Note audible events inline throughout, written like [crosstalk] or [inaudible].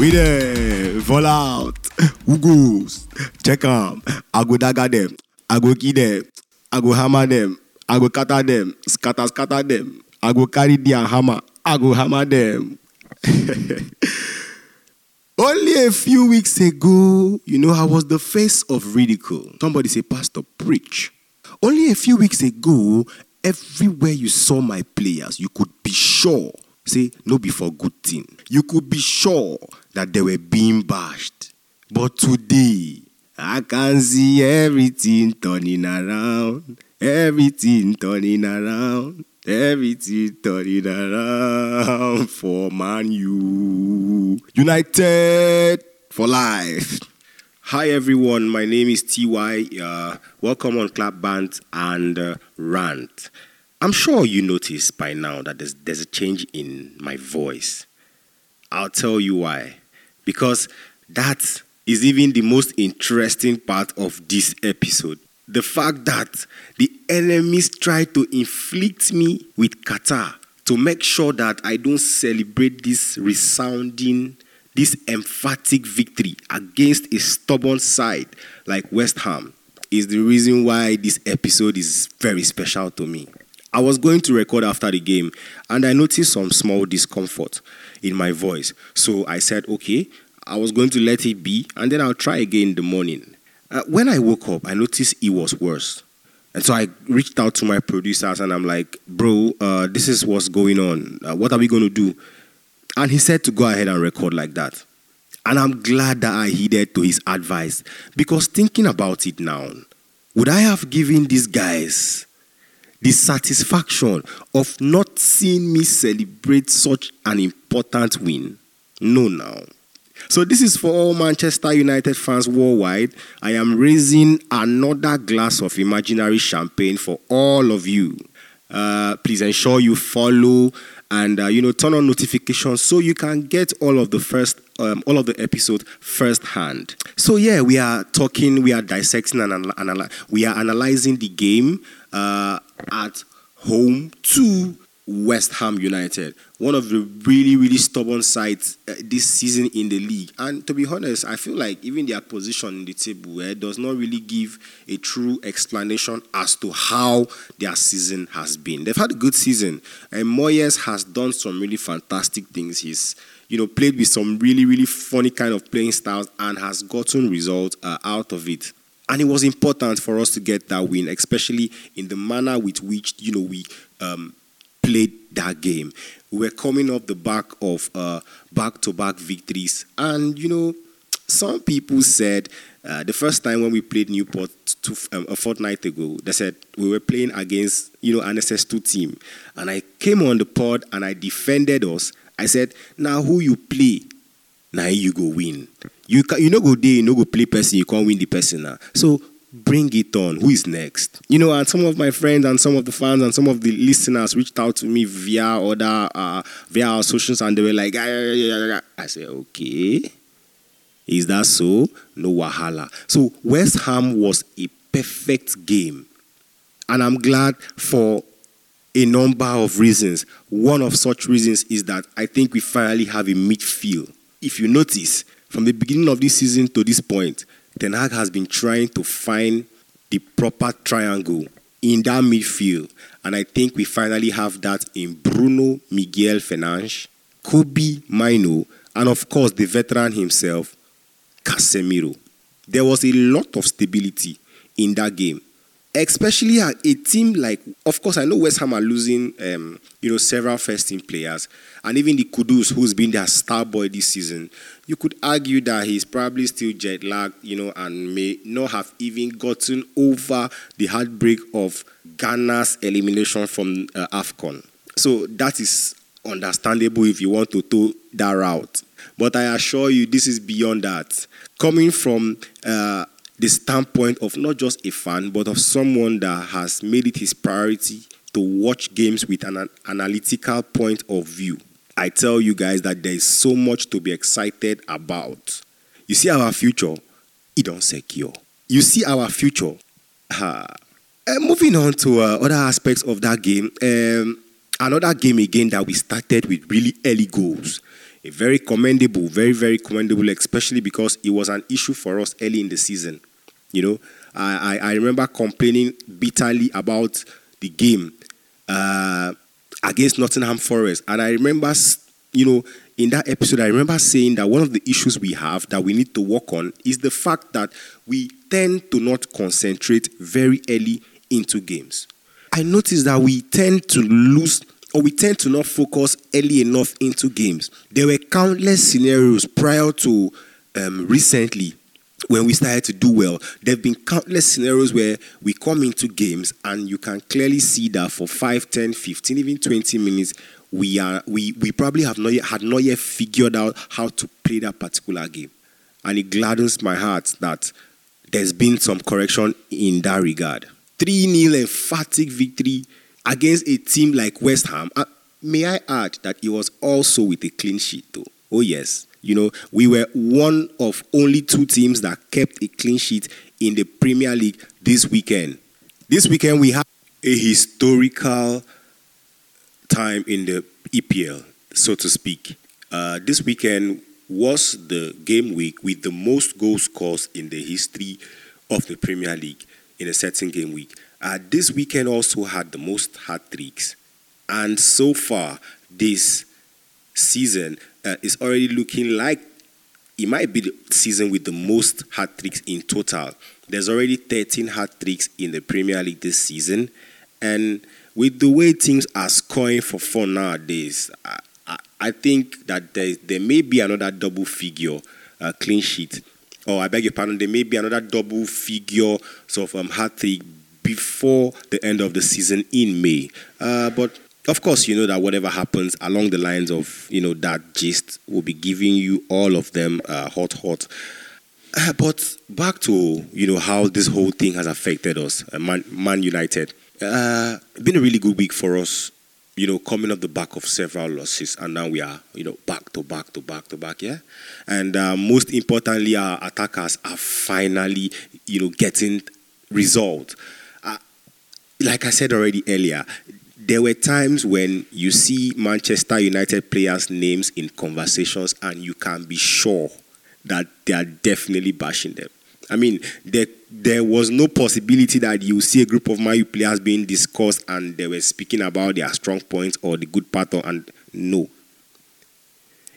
We there, fall out. Who goes? Check am. I go dagger them. I go kill them. I go hammer them. I go scatter them. Scatter, scatter them. I go carry their hammer. I go hammer them. [laughs] Only a few weeks ago, you know, I was the face of ridicule. Somebody say, Pastor, preach. Only a few weeks ago, everywhere you saw my players, you could be sure, say, no be for good thing. You could be sure that they were being bashed. But today, I can see everything turning around, everything turning around, everything turning around for Man U. United for life. Hi everyone, my name is TY. Uh, welcome on Clap Band and uh, Rant. I'm sure you noticed by now that there's, there's a change in my voice. I'll tell you why. Because that is even the most interesting part of this episode. The fact that the enemies try to inflict me with catarrh to make sure that I don't celebrate this resounding, this emphatic victory against a stubborn side like West Ham is the reason why this episode is very special to me. I was going to record after the game and I noticed some small discomfort in my voice. So I said, okay, I was going to let it be and then I'll try again in the morning. Uh, when I woke up, I noticed it was worse. And so I reached out to my producers and I'm like, bro, uh, this is what's going on. Uh, what are we going to do? And he said to go ahead and record like that. And I'm glad that I heeded to his advice because thinking about it now, would I have given these guys the satisfaction of not seeing me celebrate such an important win? No, now. So this is for all Manchester United fans worldwide. I am raising another glass of imaginary champagne for all of you. Uh, please ensure you follow and uh, you know turn on notifications so you can get all of the first um, all of the episode firsthand. So yeah, we are talking, we are dissecting and anal- we are analyzing the game uh, at home to West Ham United, one of the really, really stubborn sides uh, this season in the league. And to be honest, I feel like even their position in the table uh, does not really give a true explanation as to how their season has been. They've had a good season, and Moyes has done some really fantastic things. He's you know played with some really, really funny kind of playing styles and has gotten results uh, out of it. And it was important for us to get that win, especially in the manner with which you know we. Um, played that game. We were coming off the back of back to back victories. And, you know, some people said uh, the first time when we played Newport two, um, a fortnight ago, they said we were playing against, you know, an SS2 team. And I came on the pod and I defended us. I said, now who you play, now you go win. You, can, you know go there, you know go play person, you can't win the person now. So bring it on. Who is next? You know, and some of my friends and some of the fans and some of the listeners reached out to me via other uh, via our socials, and they were like, I said, okay, is that so? No wahala. So West Ham was a perfect game, and I'm glad for a number of reasons. One of such reasons is that I think we finally have a midfield. If you notice, from the beginning of this season to this point, Ten Hag has been trying to find the proper triangle in that midfield. And I think we finally have that in Bruno Miguel Fernandes, Kobbie Mainoo, and of course the veteran himself, Casemiro. There was a lot of stability in that game especially a, a, team like, of course, I know West Ham are losing, um, you know, several first team players, and even the Kudus, who's been their star boy this season. You could argue that he's probably still jet lagged, you know, and may not have even gotten over the heartbreak of Ghana's elimination from uh, AFCON. So that is understandable if you want to do that route. But I assure you, this is beyond that. Coming from uh, the standpoint of not just a fan, but of someone that has made it his priority to watch games with an analytical point of view. I tell you guys that there is so much to be excited about. You see our future, it don't secure. You see our future. Uh, moving on to uh, other aspects of that game, um, another game again that we started with really early goals. a very commendable, very, very commendable, especially because it was an issue for us early in the season. You know, I, I, I remember complaining bitterly about the game uh, against Nottingham Forest. And I remember, you know, in that episode, I remember saying that one of the issues we have that we need to work on is the fact that we tend to not concentrate very early into games. I noticed that we tend to lose or we tend to not focus early enough into games. There were countless scenarios prior to um, recently when we started to do well. There have been countless scenarios where we come into games and you can clearly see that for 5, 10, 15, even 20 minutes, we are we, we probably have not yet, had not yet figured out how to play that particular game. And it gladdens my heart that there's been some correction in that regard. 3 0 emphatic victory against a team like West Ham. Uh, may I add that it was also with a clean sheet, though? Oh, yes. You know, we were one of only two teams that kept a clean sheet in the Premier League this weekend. This weekend, we have a historical time in the EPL, so to speak. Uh, this weekend was the game week with the most goals scored in the history of the Premier League in a certain game week. Uh, this weekend also had the most hat tricks. And so far, this season uh, is already looking like it might be the season with the most hat tricks in total. There's already 13 hat tricks in the Premier League this season. And with the way teams are scoring for fun nowadays, I, I, I think that there, there may be another double figure uh, clean sheet. Or I beg your pardon, there may be another double figure sort of um, hat trick before the end of the season in May. Uh, but of course, you know that whatever happens along the lines of you know that gist, will be giving you all of them uh, hot, hot. Uh, but back to you know how this whole thing has affected us, uh, Man, Man United. Uh, been a really good week for us. You know, coming off the back of several losses, and now we are you know back to back to back to back. Yeah, and uh, most importantly, our attackers are finally you know getting result. Uh, like I said already earlier, there were times when you see Manchester United players' names in conversations and you can be sure that they are definitely bashing them. I mean, there, there was no possibility that you see a group of U players being discussed and they were speaking about their strong points or the good part of, and no.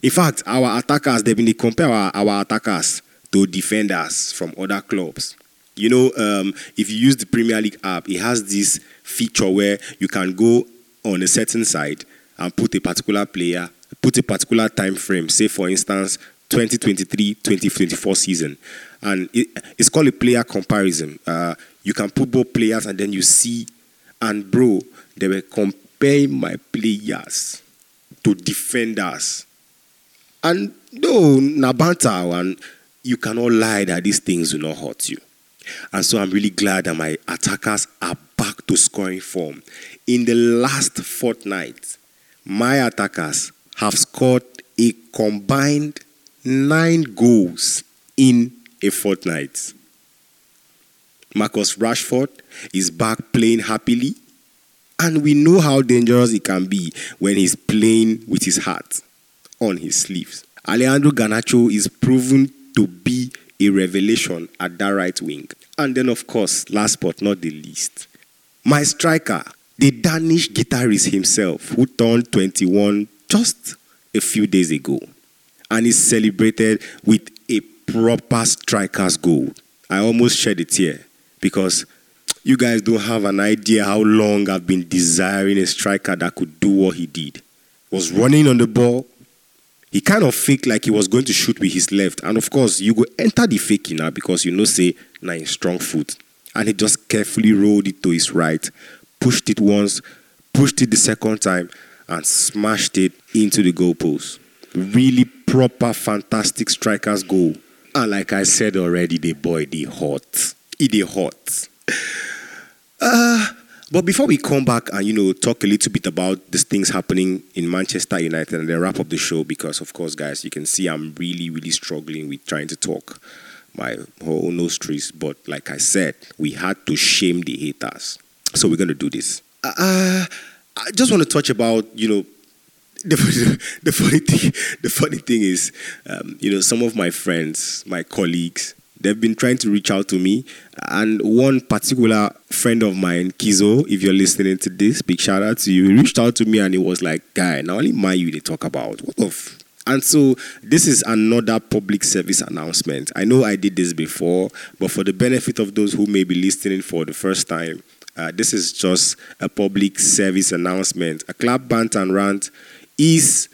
In fact, our attackers, been compare our, our attackers to defenders from other clubs. You know, um, if you use the Premier League app, it has this feature where you can go on a certain side and put a particular player, put a particular time frame, say for instance 2023-2024 season, and it, it's called a player comparison. Uh, you can put both players and then you see, and bro, they were comparing my players to defenders, and no, Nabanta, and you cannot lie that these things will not hurt you. And so I'm really glad that my attackers are back to scoring form. In the last fortnight, my attackers have scored a combined nine goals in a fortnight. Marcus Rashford is back playing happily, and we know how dangerous he can be when he's playing with his heart on his sleeves. Alejandro Garnacho is proven to be a revelation at that right wing. And then, of course, last but not the least, my striker, the Danish guitarist himself, who turned 21 just a few days ago and is celebrated with a proper striker's goal. I almost shed a tear because you guys don't have an idea how long I've been desiring a striker that could do what he did. Was running on the ball, he kind of faked like he was going to shoot with his left. And of course, you go enter the faking now because you know, say, nine strong foot. And he just carefully rolled it to his right, pushed it once, pushed it the second time, and smashed it into the goalpost. Really proper, fantastic striker's goal. And like I said already, the boy, the hot. He the hot. Uh, but before we come back and you know talk a little bit about these things happening in Manchester United and then wrap up the show, because of course, guys, you can see I'm really, really struggling with trying to talk my whole nostrils. But like I said, we had to shame the haters, so we're gonna do this. Uh, I just want to touch about you know [laughs] the, the, funny thing, the funny thing is, um, you know, some of my friends, my colleagues, they've been trying to reach out to me, and one particular friend of mine, Kizo, if you're listening to this, big shout out to you. He reached out to me and he was like, "Guy, not only my you they talk about what of." And so this is another public service announcement. I know I did this before, but for the benefit of those who may be listening for the first time, uh, this is just a public service announcement. A Club Bant and Rant is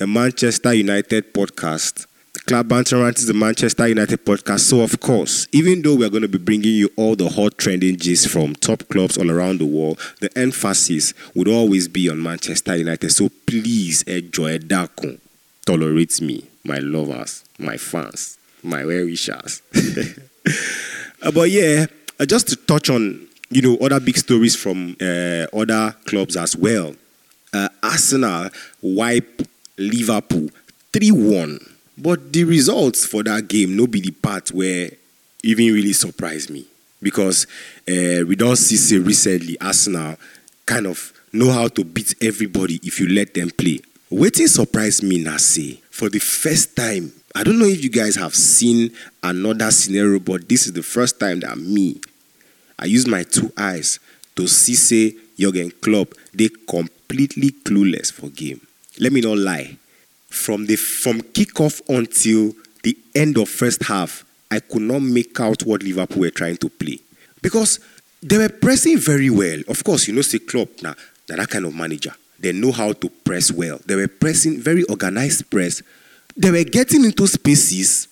a Manchester United podcast. Club Banter Rant is the Manchester United podcast. So, of course, even though we're going to be bringing you all the hot trending gist from top clubs all around the world, the emphasis would always be on Manchester United. So, please enjoy Daku. Tolerate me, my lovers, my fans, my well wishers. [laughs] uh, but yeah, uh, just to touch on you know other big stories from uh, other clubs as well uh, Arsenal wipe Liverpool 3 1. But the results for that game no be the part where even really surprised me because uh, we don't see say recently Arsenal kind of know how to beat everybody if you let them play. Waiting surprised me now say for the first time. I don't know if you guys have seen another scenario, but this is the first time that me, I use my two eyes to see say Jurgen Klopp they completely clueless for game. Let me not lie. From the from kickoff until the end of first half, I could not make out what Liverpool were trying to play because they were pressing very well. Of course, you know, say Klopp now, they're that kind of manager. They know how to press well. They were pressing very organized press. They were getting into spaces,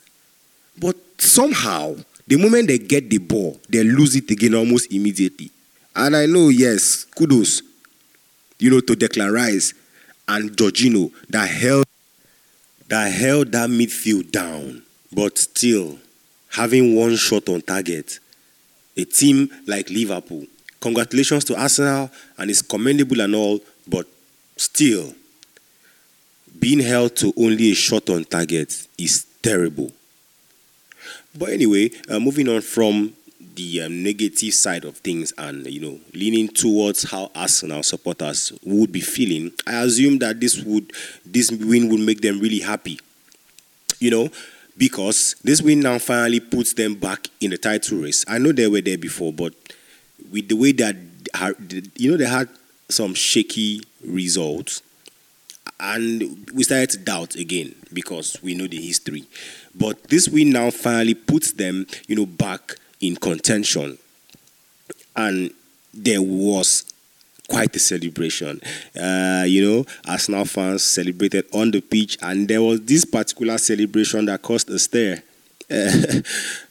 but somehow, the moment they get the ball, they lose it again almost immediately. And I know, yes, kudos you know, to Declan Rice and Jorginho that held that held that midfield down, but still having one shot on target. A team like Liverpool. Congratulations to Arsenal, and it's commendable and all, but still, being held to only a shot on target is terrible. But anyway, uh, moving on from the um, negative side of things and you know leaning towards how Arsenal supporters would be feeling, I assume that this would this win would make them really happy. You know, because this win now finally puts them back in the title race. I know they were there before, but with the way that you know they had some shaky results and we started to doubt again because we know the history. But this win now finally puts them, you know, back in contention. And there was quite a celebration. Uh, you know, Arsenal fans celebrated on the pitch, and there was this particular celebration that caused a stir. Uh,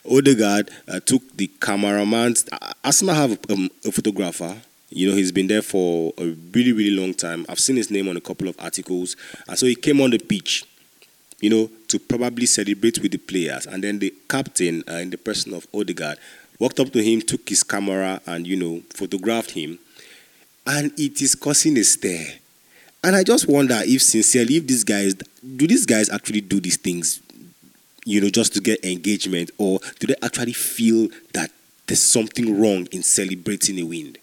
[laughs] Odegaard uh, took the cameraman. Arsenal have um, a photographer. You know, he's been there for a really, really long time. I've seen his name on a couple of articles. And so he came on the pitch you know, to probably celebrate with the players. And then the captain, uh, in the person of Odegaard, walked up to him, took his camera, and, you know, photographed him. And it is causing a stir. And I just wonder if sincerely, if these guys, do these guys actually do these things, you know, just to get engagement, or do they actually feel that there's something wrong in celebrating a win?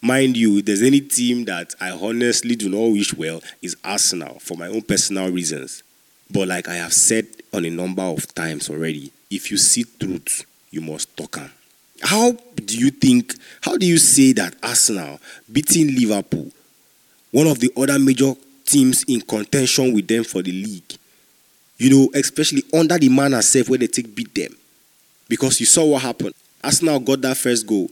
Mind you, if there's any team that I honestly do not wish well, is Arsenal for my own personal reasons. But like I have said on a number of times already, if you see truth, you must talk them. How do you think, how do you say that Arsenal beating Liverpool, one of the other major teams in contention with them for the league, you know, especially under the man herself where they take beat them. Because you saw what happened. Arsenal got that first goal.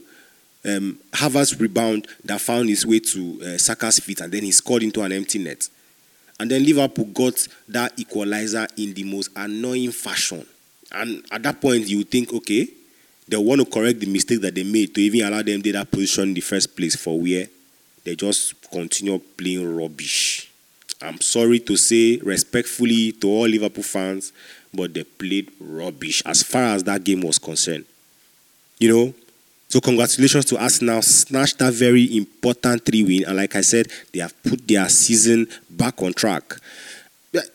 Um, Havertz rebound that found his way to uh, Saka's feet and then he scored into an empty net. And then Liverpool got that equalizer in the most annoying fashion. And at that point, you think, okay, they want to correct the mistake that they made to even allow them to that position in the first place for where they just continue playing rubbish. I'm sorry to say respectfully to all Liverpool fans, but they played rubbish as far as that game was concerned. You know, so congratulations to Arsenal, snatched that very important three win, and like I said, they have put their season back on track. But,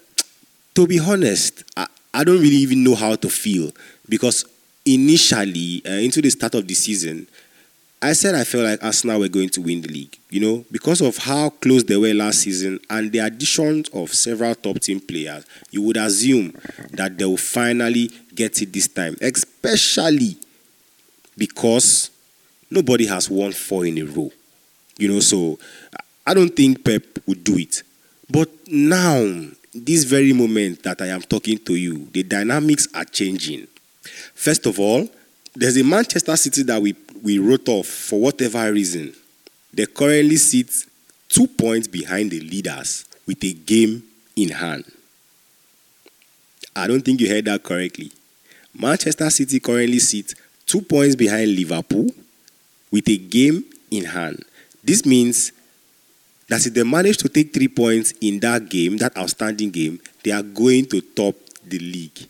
to be honest, I, I don't really even know how to feel because initially, uh, into the start of the season, I said I felt like Arsenal were going to win the league, you know, because of how close they were last season and the addition of several top team players. You would assume that they will finally get it this time, especially because nobody has won four in a row, you know. So I don't think Pep would do it. But now, this very moment that I am talking to you, the dynamics are changing. First of all, there's a Manchester City that we, we wrote off for whatever reason. They currently sit two points behind the leaders with a game in hand. I don't think you heard that correctly. Manchester City currently sit two points behind Liverpool with a game in hand. This means that if they manage to take three points in that game, that outstanding game, they are going to top the league.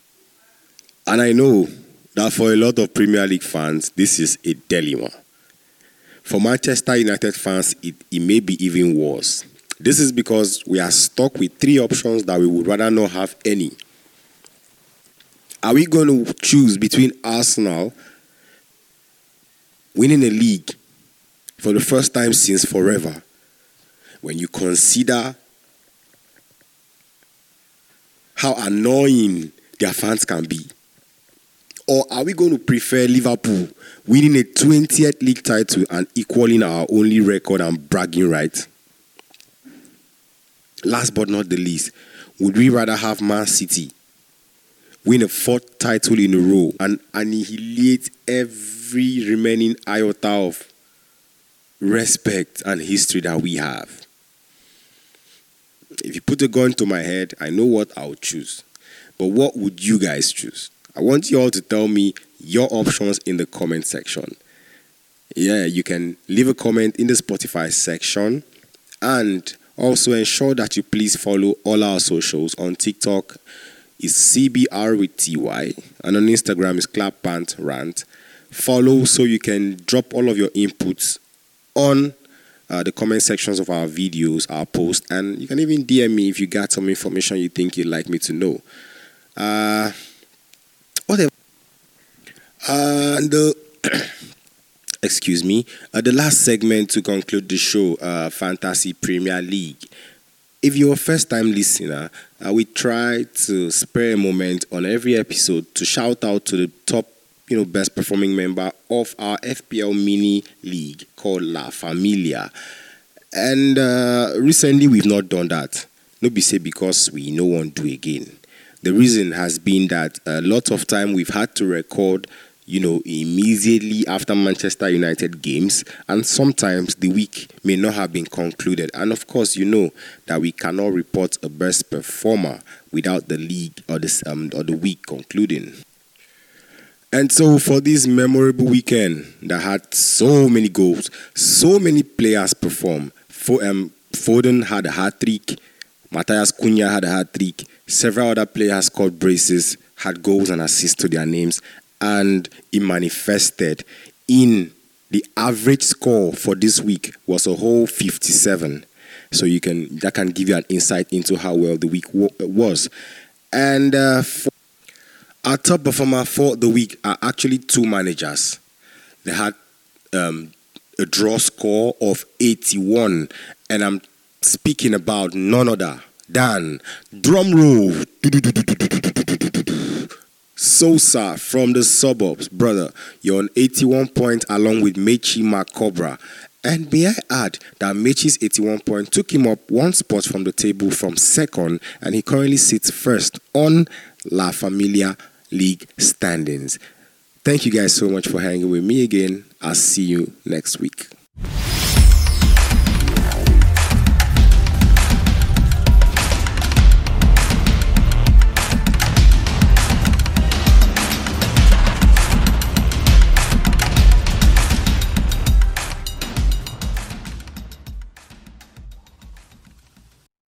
And I know that for a lot of Premier League fans, this is a dilemma. For Manchester United fans, it, it may be even worse. This is because we are stuck with three options that we would rather not have any. Are we going to choose between Arsenal winning a league for the first time since forever when you consider how annoying their fans can be? Or are we going to prefer Liverpool winning a 20th league title and equaling our only record and bragging rights? Last but not the least, would we rather have Man City win a fourth title in a row and annihilate every remaining iota of respect and history that we have? If you put a gun to my head, I know what I would choose. But what would you guys choose? I want you all to tell me your options in the comment section. Yeah, you can leave a comment in the Spotify section and also ensure that you please follow all our socials on TikTok is CBR with TY and on Instagram is Clap Pant Rant. Follow so you can drop all of your inputs on uh, the comment sections of our videos, our posts, and you can even DM me if you got some information you think you'd like me to know. Uh, whatever. Uh, and the [coughs] excuse me, uh, the last segment to conclude the show, uh, Fantasy Premier League. If you're a first-time listener, uh, we try to spare a moment on every episode to shout out to the top you know, best performing member of our FPL mini league called La Familia. And uh, recently we've not done that. No be say because we no one do again. The reason has been that a lot of time we've had to record, you know, immediately after Manchester United games, and sometimes the week may not have been concluded. And of course, you know that we cannot report a best performer without the league or the um, or the week concluding. And so for this memorable weekend that had so many goals, so many players perform. For, um, Foden had a hat trick, Matheus Cunha had a hat trick, several other players scored braces, had goals and assists to their names, and it manifested in the average score for this week was a whole 57. So you can that can give you an insight into how well the week was. And uh, our top performer for the week are actually two managers. They had um, a draw score of 81, and I'm speaking about none other than drum roll. Sosa from the suburbs, brother. You're on 81 points along with Mechi Macobra. And may I add that Mechi's 81 point took him up one spot from the table from second, and he currently sits first on La Familia league standings. Thank you guys so much for hanging with me again. I'll see you next week.